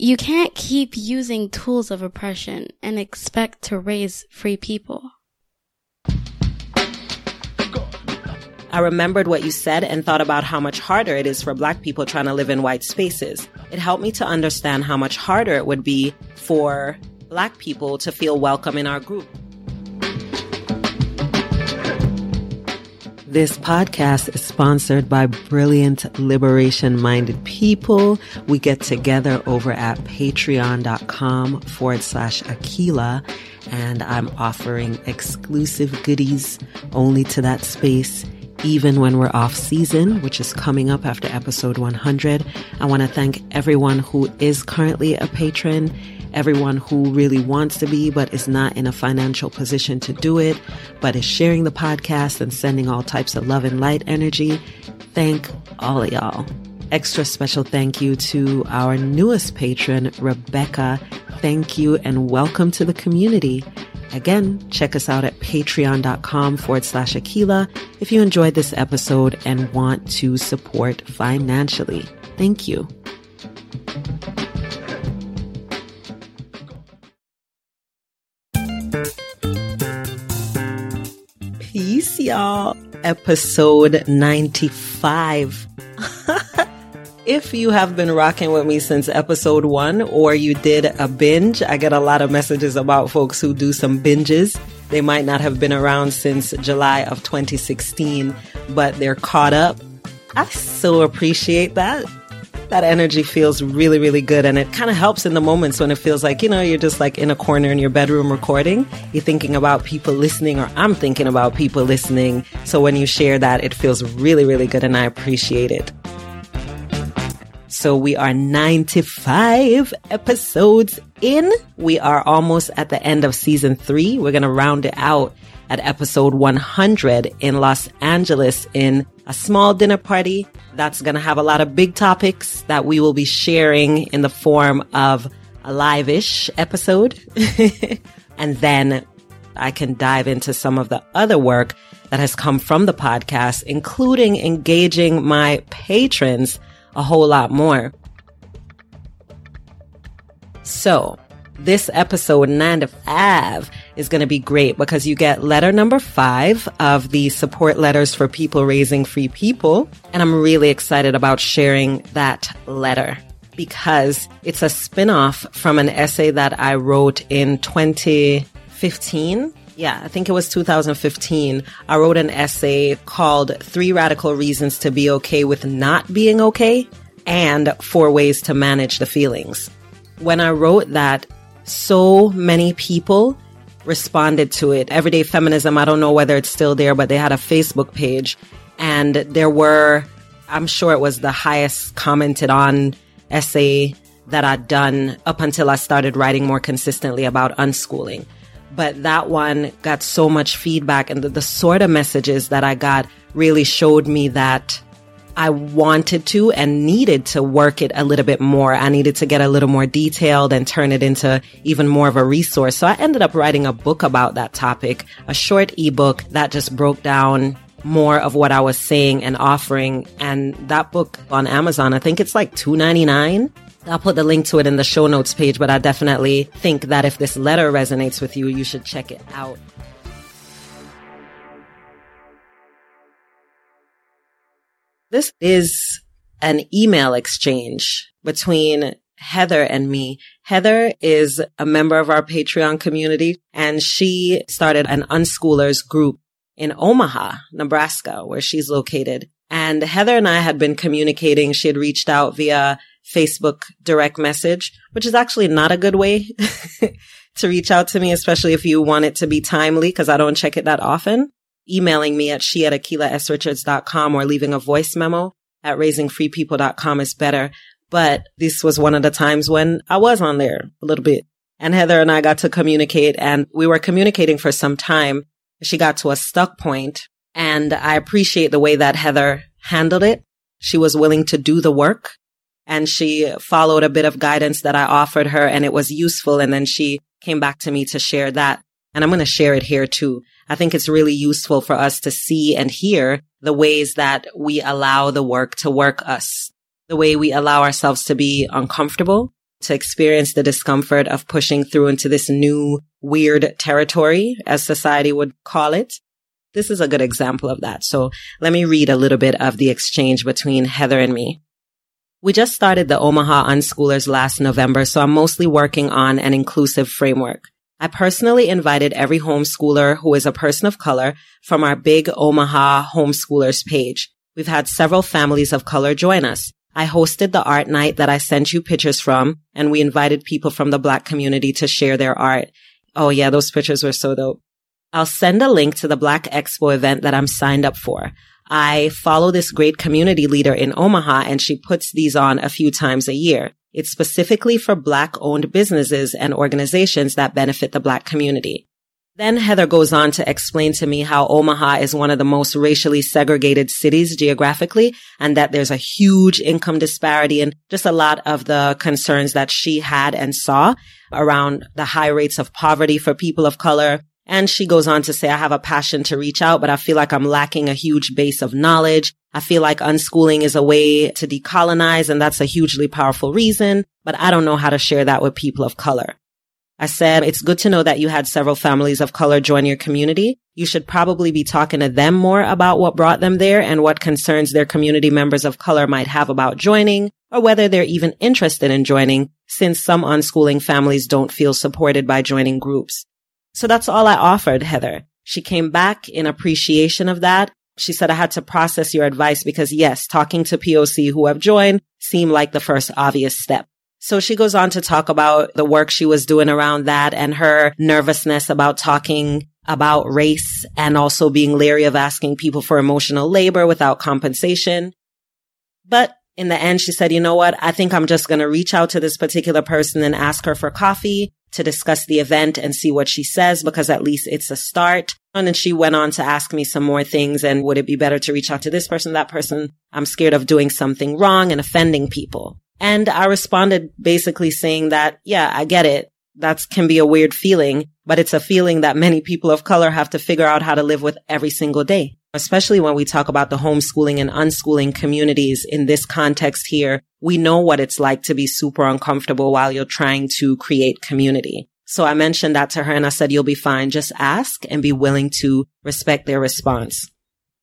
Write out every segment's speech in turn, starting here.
You can't keep using tools of oppression and expect to raise free people. I remembered what you said and thought about how much harder it is for black people trying to live in white spaces. It helped me to understand how much harder it would be for black people to feel welcome in our group. This podcast is sponsored by brilliant liberation minded people. We get together over at patreon.com forward slash akilah and I'm offering exclusive goodies only to that space even when we're off season, which is coming up after episode 100. I want to thank everyone who is currently a patron everyone who really wants to be but is not in a financial position to do it, but is sharing the podcast and sending all types of love and light energy. Thank all of y'all. Extra special thank you to our newest patron, Rebecca. Thank you and welcome to the community. Again, check us out at patreon.com forward slash akilah if you enjoyed this episode and want to support financially. Thank you. Y'all. Episode 95. if you have been rocking with me since episode one or you did a binge, I get a lot of messages about folks who do some binges. They might not have been around since July of 2016, but they're caught up. I so appreciate that that energy feels really, really good. And it kind of helps in the moments when it feels like, you know, you're just like in a corner in your bedroom recording. You're thinking about people listening, or I'm thinking about people listening. So when you share that, it feels really, really good. And I appreciate it. So we are 95 episodes in. We are almost at the end of season three. We're going to round it out at episode 100 in Los Angeles in a small dinner party that's going to have a lot of big topics that we will be sharing in the form of a live-ish episode. and then I can dive into some of the other work that has come from the podcast, including engaging my patrons a whole lot more. So this episode, nine to five, is going to be great because you get letter number five of the support letters for people raising free people. And I'm really excited about sharing that letter because it's a spinoff from an essay that I wrote in 2015. Yeah, I think it was 2015. I wrote an essay called Three Radical Reasons to Be Okay with Not Being Okay and Four Ways to Manage the Feelings. When I wrote that, so many people responded to it. Everyday Feminism, I don't know whether it's still there, but they had a Facebook page and there were, I'm sure it was the highest commented on essay that I'd done up until I started writing more consistently about unschooling. But that one got so much feedback and the, the sort of messages that I got really showed me that I wanted to and needed to work it a little bit more. I needed to get a little more detailed and turn it into even more of a resource. So I ended up writing a book about that topic, a short ebook that just broke down more of what I was saying and offering. And that book on Amazon, I think it's like two ninety nine. I'll put the link to it in the show notes page, but I definitely think that if this letter resonates with you, you should check it out. This is an email exchange between Heather and me. Heather is a member of our Patreon community and she started an unschoolers group in Omaha, Nebraska, where she's located. And Heather and I had been communicating. She had reached out via Facebook direct message, which is actually not a good way to reach out to me, especially if you want it to be timely because I don't check it that often emailing me at she at akilahsrichards.com or leaving a voice memo at raisingfreepeople.com is better. But this was one of the times when I was on there a little bit. And Heather and I got to communicate and we were communicating for some time. She got to a stuck point and I appreciate the way that Heather handled it. She was willing to do the work and she followed a bit of guidance that I offered her and it was useful. And then she came back to me to share that. And I'm going to share it here too. I think it's really useful for us to see and hear the ways that we allow the work to work us, the way we allow ourselves to be uncomfortable to experience the discomfort of pushing through into this new weird territory, as society would call it. This is a good example of that. So let me read a little bit of the exchange between Heather and me. We just started the Omaha Unschoolers last November, so I'm mostly working on an inclusive framework. I personally invited every homeschooler who is a person of color from our big Omaha homeschoolers page. We've had several families of color join us. I hosted the art night that I sent you pictures from, and we invited people from the black community to share their art. Oh yeah, those pictures were so dope. I'll send a link to the Black Expo event that I'm signed up for. I follow this great community leader in Omaha and she puts these on a few times a year. It's specifically for black owned businesses and organizations that benefit the black community. Then Heather goes on to explain to me how Omaha is one of the most racially segregated cities geographically and that there's a huge income disparity and just a lot of the concerns that she had and saw around the high rates of poverty for people of color, and she goes on to say, I have a passion to reach out, but I feel like I'm lacking a huge base of knowledge. I feel like unschooling is a way to decolonize and that's a hugely powerful reason, but I don't know how to share that with people of color. I said, it's good to know that you had several families of color join your community. You should probably be talking to them more about what brought them there and what concerns their community members of color might have about joining or whether they're even interested in joining since some unschooling families don't feel supported by joining groups. So that's all I offered Heather. She came back in appreciation of that. She said, I had to process your advice because yes, talking to POC who have joined seemed like the first obvious step. So she goes on to talk about the work she was doing around that and her nervousness about talking about race and also being leery of asking people for emotional labor without compensation. But in the end, she said, you know what? I think I'm just going to reach out to this particular person and ask her for coffee to discuss the event and see what she says because at least it's a start. And then she went on to ask me some more things and would it be better to reach out to this person, that person? I'm scared of doing something wrong and offending people. And I responded basically saying that, yeah, I get it. That can be a weird feeling, but it's a feeling that many people of color have to figure out how to live with every single day especially when we talk about the homeschooling and unschooling communities in this context here, we know what it's like to be super uncomfortable while you're trying to create community. So I mentioned that to her and I said, you'll be fine. Just ask and be willing to respect their response.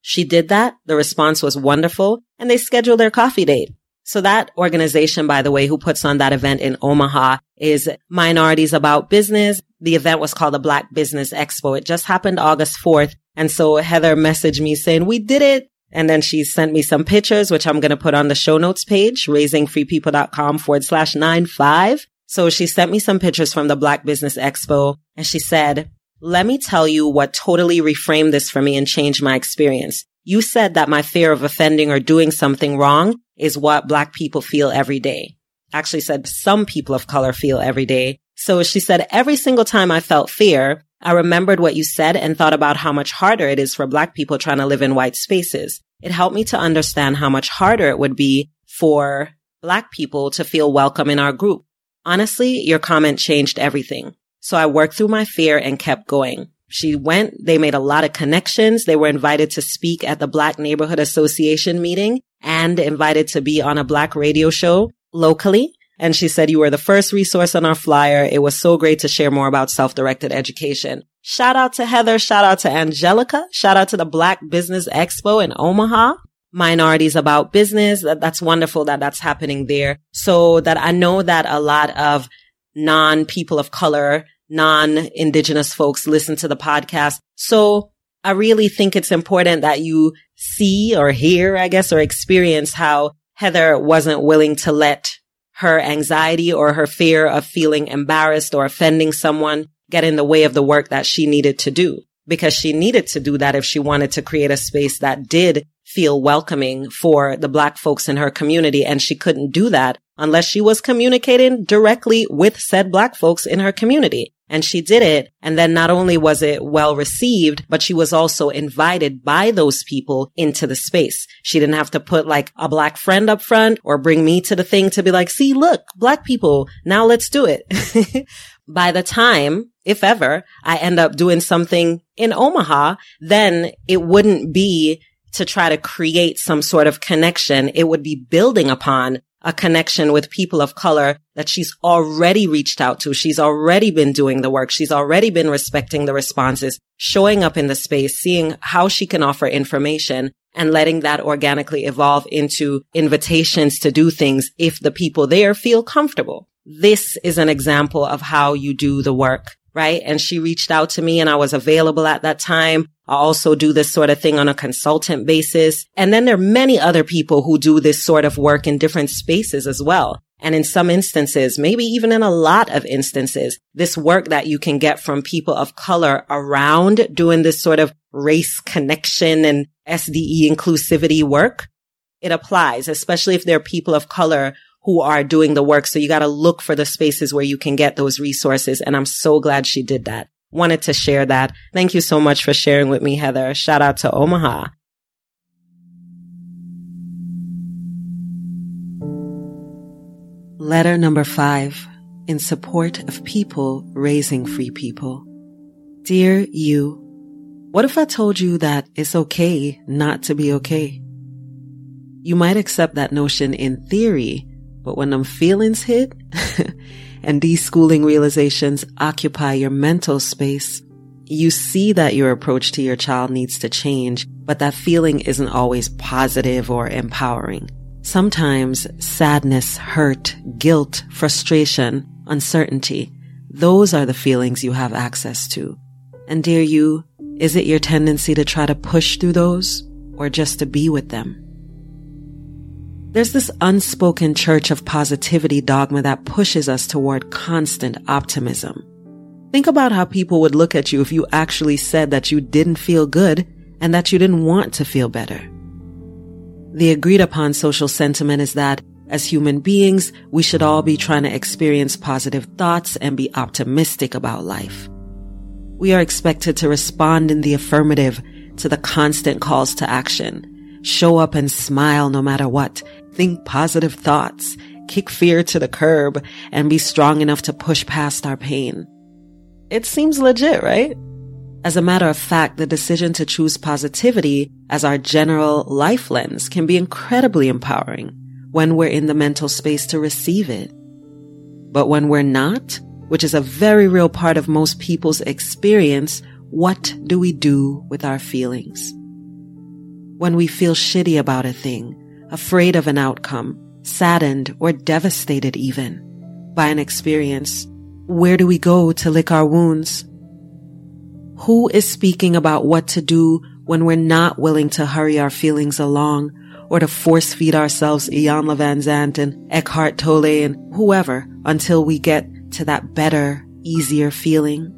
She did that. The response was wonderful and they scheduled their coffee date. So that organization, by the way, who puts on that event in Omaha is Minorities About Business. The event was called the Black Business Expo. It just happened August 4th and so Heather messaged me saying, we did it. And then she sent me some pictures, which I'm going to put on the show notes page, raisingfreepeople.com forward slash nine five. So she sent me some pictures from the Black Business Expo and she said, let me tell you what totally reframed this for me and changed my experience. You said that my fear of offending or doing something wrong is what black people feel every day. Actually said some people of color feel every day. So she said every single time I felt fear, I remembered what you said and thought about how much harder it is for black people trying to live in white spaces. It helped me to understand how much harder it would be for black people to feel welcome in our group. Honestly, your comment changed everything. So I worked through my fear and kept going. She went, they made a lot of connections. They were invited to speak at the Black Neighborhood Association meeting and invited to be on a black radio show locally. And she said, you were the first resource on our flyer. It was so great to share more about self-directed education. Shout out to Heather. Shout out to Angelica. Shout out to the Black Business Expo in Omaha. Minorities about business. That, that's wonderful that that's happening there. So that I know that a lot of non people of color, non indigenous folks listen to the podcast. So I really think it's important that you see or hear, I guess, or experience how Heather wasn't willing to let her anxiety or her fear of feeling embarrassed or offending someone get in the way of the work that she needed to do because she needed to do that if she wanted to create a space that did feel welcoming for the black folks in her community. And she couldn't do that unless she was communicating directly with said black folks in her community. And she did it. And then not only was it well received, but she was also invited by those people into the space. She didn't have to put like a black friend up front or bring me to the thing to be like, see, look, black people, now let's do it. by the time, if ever, I end up doing something in Omaha, then it wouldn't be to try to create some sort of connection. It would be building upon a connection with people of color that she's already reached out to. She's already been doing the work. She's already been respecting the responses, showing up in the space, seeing how she can offer information and letting that organically evolve into invitations to do things if the people there feel comfortable. This is an example of how you do the work, right? And she reached out to me and I was available at that time. I also do this sort of thing on a consultant basis. And then there are many other people who do this sort of work in different spaces as well. And in some instances, maybe even in a lot of instances, this work that you can get from people of color around doing this sort of race connection and SDE inclusivity work, it applies, especially if there are people of color who are doing the work. So you got to look for the spaces where you can get those resources. And I'm so glad she did that. Wanted to share that. Thank you so much for sharing with me, Heather. Shout out to Omaha. Letter number five in support of people raising free people. Dear you, what if I told you that it's okay not to be okay? You might accept that notion in theory, but when them feelings hit and deschooling realizations occupy your mental space, you see that your approach to your child needs to change, but that feeling isn't always positive or empowering. Sometimes sadness, hurt, guilt, frustration, uncertainty, those are the feelings you have access to. And dear you, is it your tendency to try to push through those or just to be with them? There's this unspoken church of positivity dogma that pushes us toward constant optimism. Think about how people would look at you if you actually said that you didn't feel good and that you didn't want to feel better. The agreed upon social sentiment is that as human beings, we should all be trying to experience positive thoughts and be optimistic about life. We are expected to respond in the affirmative to the constant calls to action, show up and smile no matter what, think positive thoughts, kick fear to the curb, and be strong enough to push past our pain. It seems legit, right? As a matter of fact, the decision to choose positivity as our general life lens can be incredibly empowering when we're in the mental space to receive it. But when we're not, which is a very real part of most people's experience, what do we do with our feelings? When we feel shitty about a thing, afraid of an outcome, saddened or devastated even by an experience, where do we go to lick our wounds? Who is speaking about what to do when we're not willing to hurry our feelings along or to force feed ourselves Iyanla Vanzant and Eckhart Tolle and whoever until we get to that better, easier feeling?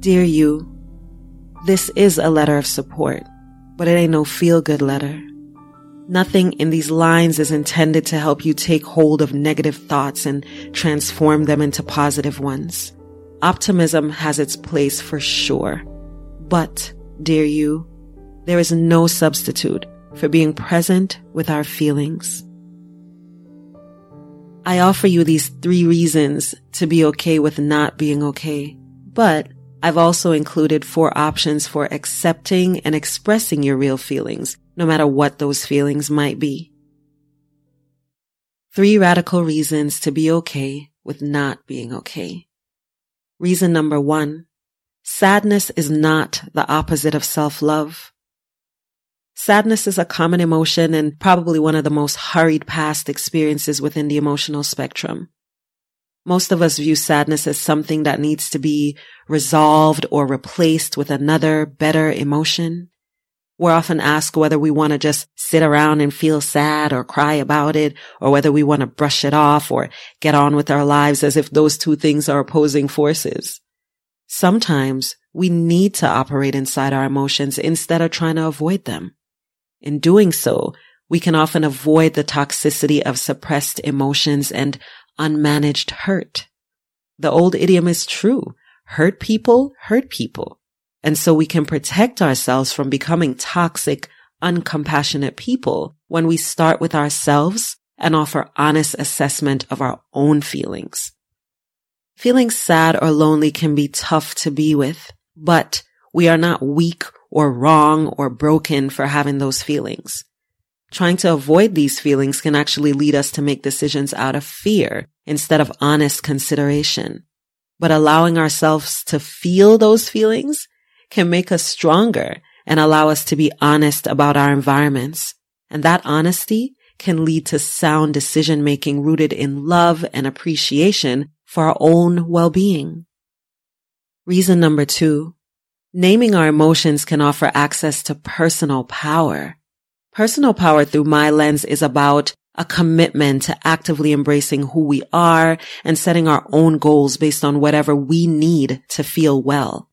Dear you, this is a letter of support, but it ain't no feel good letter. Nothing in these lines is intended to help you take hold of negative thoughts and transform them into positive ones. Optimism has its place for sure. But, dear you, there is no substitute for being present with our feelings. I offer you these three reasons to be okay with not being okay, but I've also included four options for accepting and expressing your real feelings no matter what those feelings might be. Three radical reasons to be okay with not being okay. Reason number one, sadness is not the opposite of self-love. Sadness is a common emotion and probably one of the most hurried past experiences within the emotional spectrum. Most of us view sadness as something that needs to be resolved or replaced with another better emotion. We're often asked whether we want to just sit around and feel sad or cry about it, or whether we want to brush it off or get on with our lives as if those two things are opposing forces. Sometimes we need to operate inside our emotions instead of trying to avoid them. In doing so, we can often avoid the toxicity of suppressed emotions and unmanaged hurt. The old idiom is true. Hurt people hurt people. And so we can protect ourselves from becoming toxic, uncompassionate people when we start with ourselves and offer honest assessment of our own feelings. Feeling sad or lonely can be tough to be with, but we are not weak or wrong or broken for having those feelings. Trying to avoid these feelings can actually lead us to make decisions out of fear instead of honest consideration. But allowing ourselves to feel those feelings can make us stronger and allow us to be honest about our environments. And that honesty can lead to sound decision making rooted in love and appreciation for our own well-being. Reason number two, naming our emotions can offer access to personal power. Personal power through my lens is about a commitment to actively embracing who we are and setting our own goals based on whatever we need to feel well.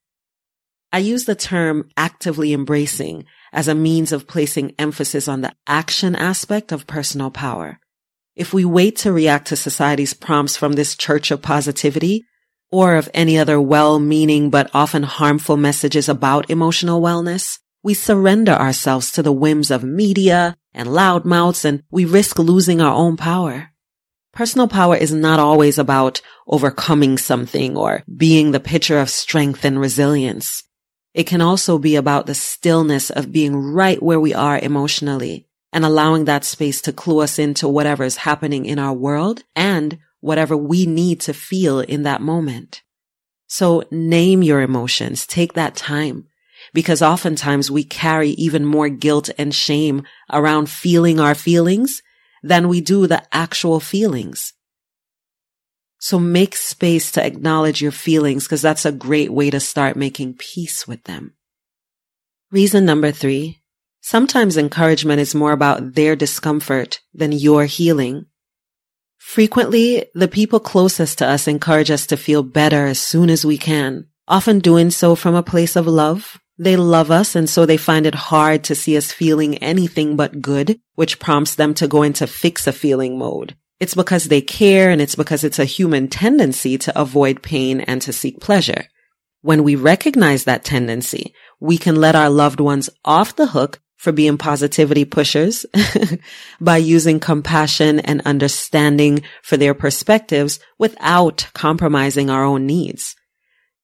I use the term actively embracing as a means of placing emphasis on the action aspect of personal power. If we wait to react to society's prompts from this church of positivity or of any other well-meaning but often harmful messages about emotional wellness, we surrender ourselves to the whims of media and loudmouths and we risk losing our own power. Personal power is not always about overcoming something or being the picture of strength and resilience. It can also be about the stillness of being right where we are emotionally and allowing that space to clue us into whatever is happening in our world and whatever we need to feel in that moment. So name your emotions. Take that time because oftentimes we carry even more guilt and shame around feeling our feelings than we do the actual feelings. So make space to acknowledge your feelings because that's a great way to start making peace with them. Reason number three. Sometimes encouragement is more about their discomfort than your healing. Frequently, the people closest to us encourage us to feel better as soon as we can, often doing so from a place of love they love us and so they find it hard to see us feeling anything but good, which prompts them to go into fix a feeling mode. It's because they care and it's because it's a human tendency to avoid pain and to seek pleasure. When we recognize that tendency, we can let our loved ones off the hook for being positivity pushers by using compassion and understanding for their perspectives without compromising our own needs.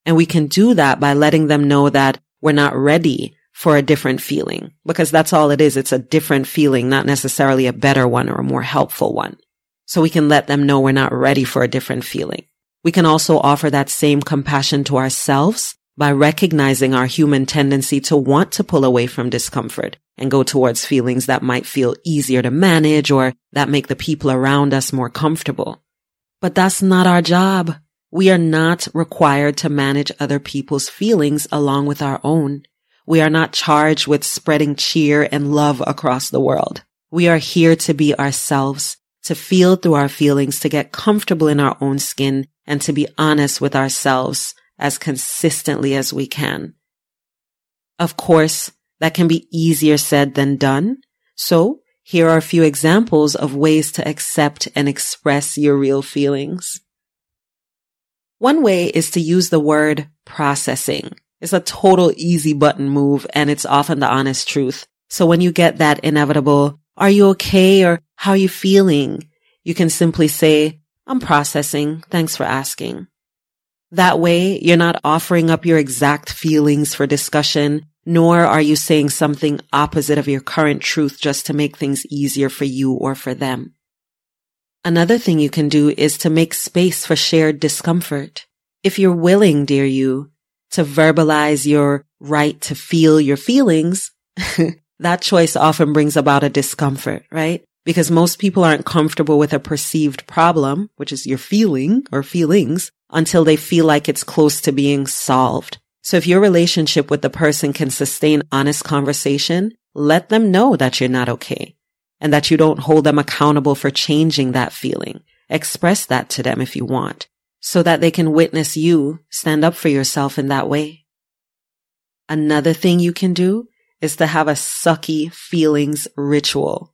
And we can do that by letting them know that we're not ready for a different feeling because that's all it is. It's a different feeling, not necessarily a better one or a more helpful one. So we can let them know we're not ready for a different feeling. We can also offer that same compassion to ourselves by recognizing our human tendency to want to pull away from discomfort and go towards feelings that might feel easier to manage or that make the people around us more comfortable. But that's not our job. We are not required to manage other people's feelings along with our own. We are not charged with spreading cheer and love across the world. We are here to be ourselves, to feel through our feelings, to get comfortable in our own skin, and to be honest with ourselves as consistently as we can. Of course, that can be easier said than done. So here are a few examples of ways to accept and express your real feelings. One way is to use the word processing. It's a total easy button move and it's often the honest truth. So when you get that inevitable, are you okay or how are you feeling? You can simply say, I'm processing. Thanks for asking. That way, you're not offering up your exact feelings for discussion, nor are you saying something opposite of your current truth just to make things easier for you or for them. Another thing you can do is to make space for shared discomfort. If you're willing, dear you, to verbalize your right to feel your feelings, that choice often brings about a discomfort, right? Because most people aren't comfortable with a perceived problem, which is your feeling or feelings, until they feel like it's close to being solved. So if your relationship with the person can sustain honest conversation, let them know that you're not okay and that you don't hold them accountable for changing that feeling. Express that to them if you want so that they can witness you stand up for yourself in that way. Another thing you can do is to have a sucky feelings ritual.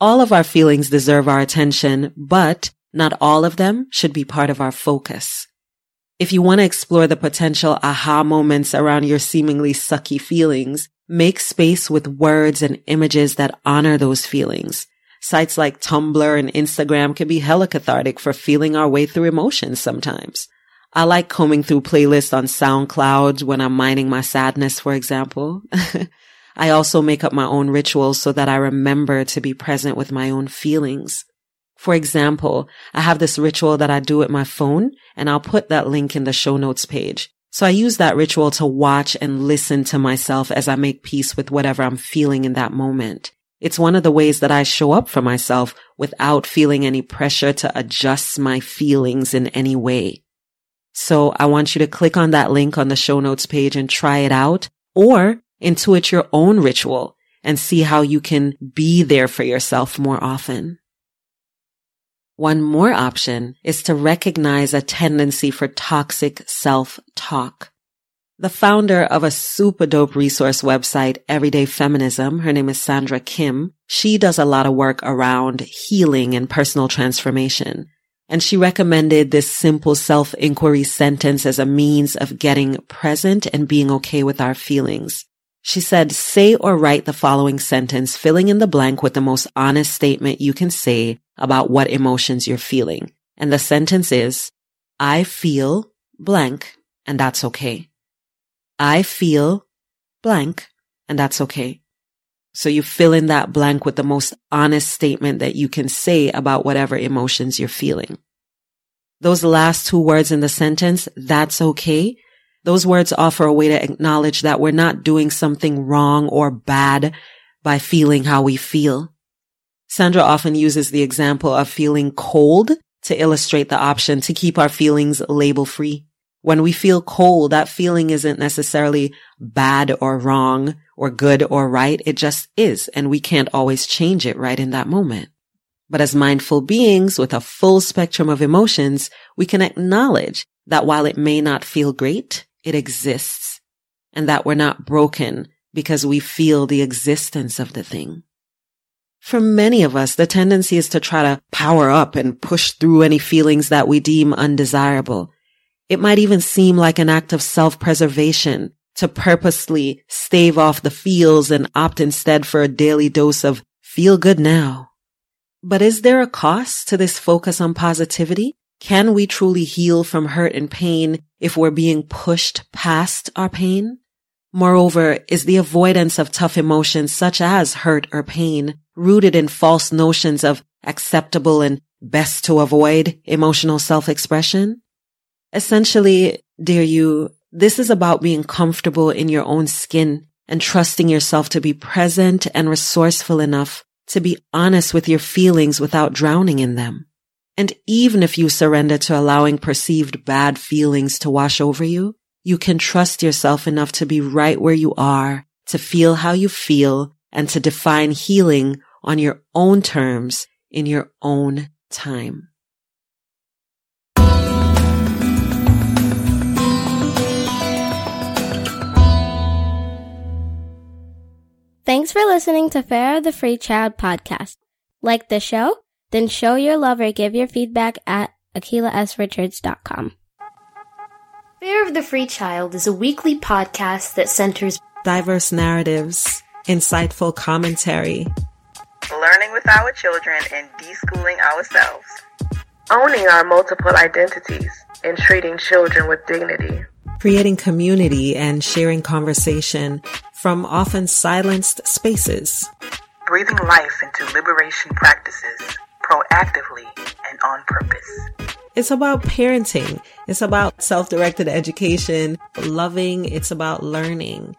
All of our feelings deserve our attention, but not all of them should be part of our focus. If you want to explore the potential aha moments around your seemingly sucky feelings, Make space with words and images that honor those feelings. Sites like Tumblr and Instagram can be hella cathartic for feeling our way through emotions sometimes. I like combing through playlists on SoundCloud when I'm mining my sadness, for example. I also make up my own rituals so that I remember to be present with my own feelings. For example, I have this ritual that I do with my phone and I'll put that link in the show notes page. So I use that ritual to watch and listen to myself as I make peace with whatever I'm feeling in that moment. It's one of the ways that I show up for myself without feeling any pressure to adjust my feelings in any way. So I want you to click on that link on the show notes page and try it out or intuit your own ritual and see how you can be there for yourself more often. One more option is to recognize a tendency for toxic self-talk. The founder of a super dope resource website, Everyday Feminism, her name is Sandra Kim. She does a lot of work around healing and personal transformation. And she recommended this simple self-inquiry sentence as a means of getting present and being okay with our feelings. She said, say or write the following sentence, filling in the blank with the most honest statement you can say about what emotions you're feeling. And the sentence is, I feel blank and that's okay. I feel blank and that's okay. So you fill in that blank with the most honest statement that you can say about whatever emotions you're feeling. Those last two words in the sentence, that's okay. Those words offer a way to acknowledge that we're not doing something wrong or bad by feeling how we feel. Sandra often uses the example of feeling cold to illustrate the option to keep our feelings label free. When we feel cold, that feeling isn't necessarily bad or wrong or good or right. It just is. And we can't always change it right in that moment. But as mindful beings with a full spectrum of emotions, we can acknowledge that while it may not feel great, it exists and that we're not broken because we feel the existence of the thing. For many of us, the tendency is to try to power up and push through any feelings that we deem undesirable. It might even seem like an act of self-preservation to purposely stave off the feels and opt instead for a daily dose of feel good now. But is there a cost to this focus on positivity? Can we truly heal from hurt and pain if we're being pushed past our pain? Moreover, is the avoidance of tough emotions such as hurt or pain rooted in false notions of acceptable and best to avoid emotional self-expression. Essentially, dear you, this is about being comfortable in your own skin and trusting yourself to be present and resourceful enough to be honest with your feelings without drowning in them. And even if you surrender to allowing perceived bad feelings to wash over you, you can trust yourself enough to be right where you are, to feel how you feel, and to define healing on your own terms in your own time. Thanks for listening to Fare of the Free Child podcast. Like the show? Then show your love or give your feedback at akilahsrichards.com. Fare of the Free Child is a weekly podcast that centers diverse narratives, insightful commentary, learning with our children and deschooling ourselves, owning our multiple identities and treating children with dignity, creating community and sharing conversation from often silenced spaces, breathing life into liberation practices proactively and on purpose. It's about parenting. It's about self-directed education, loving. It's about learning.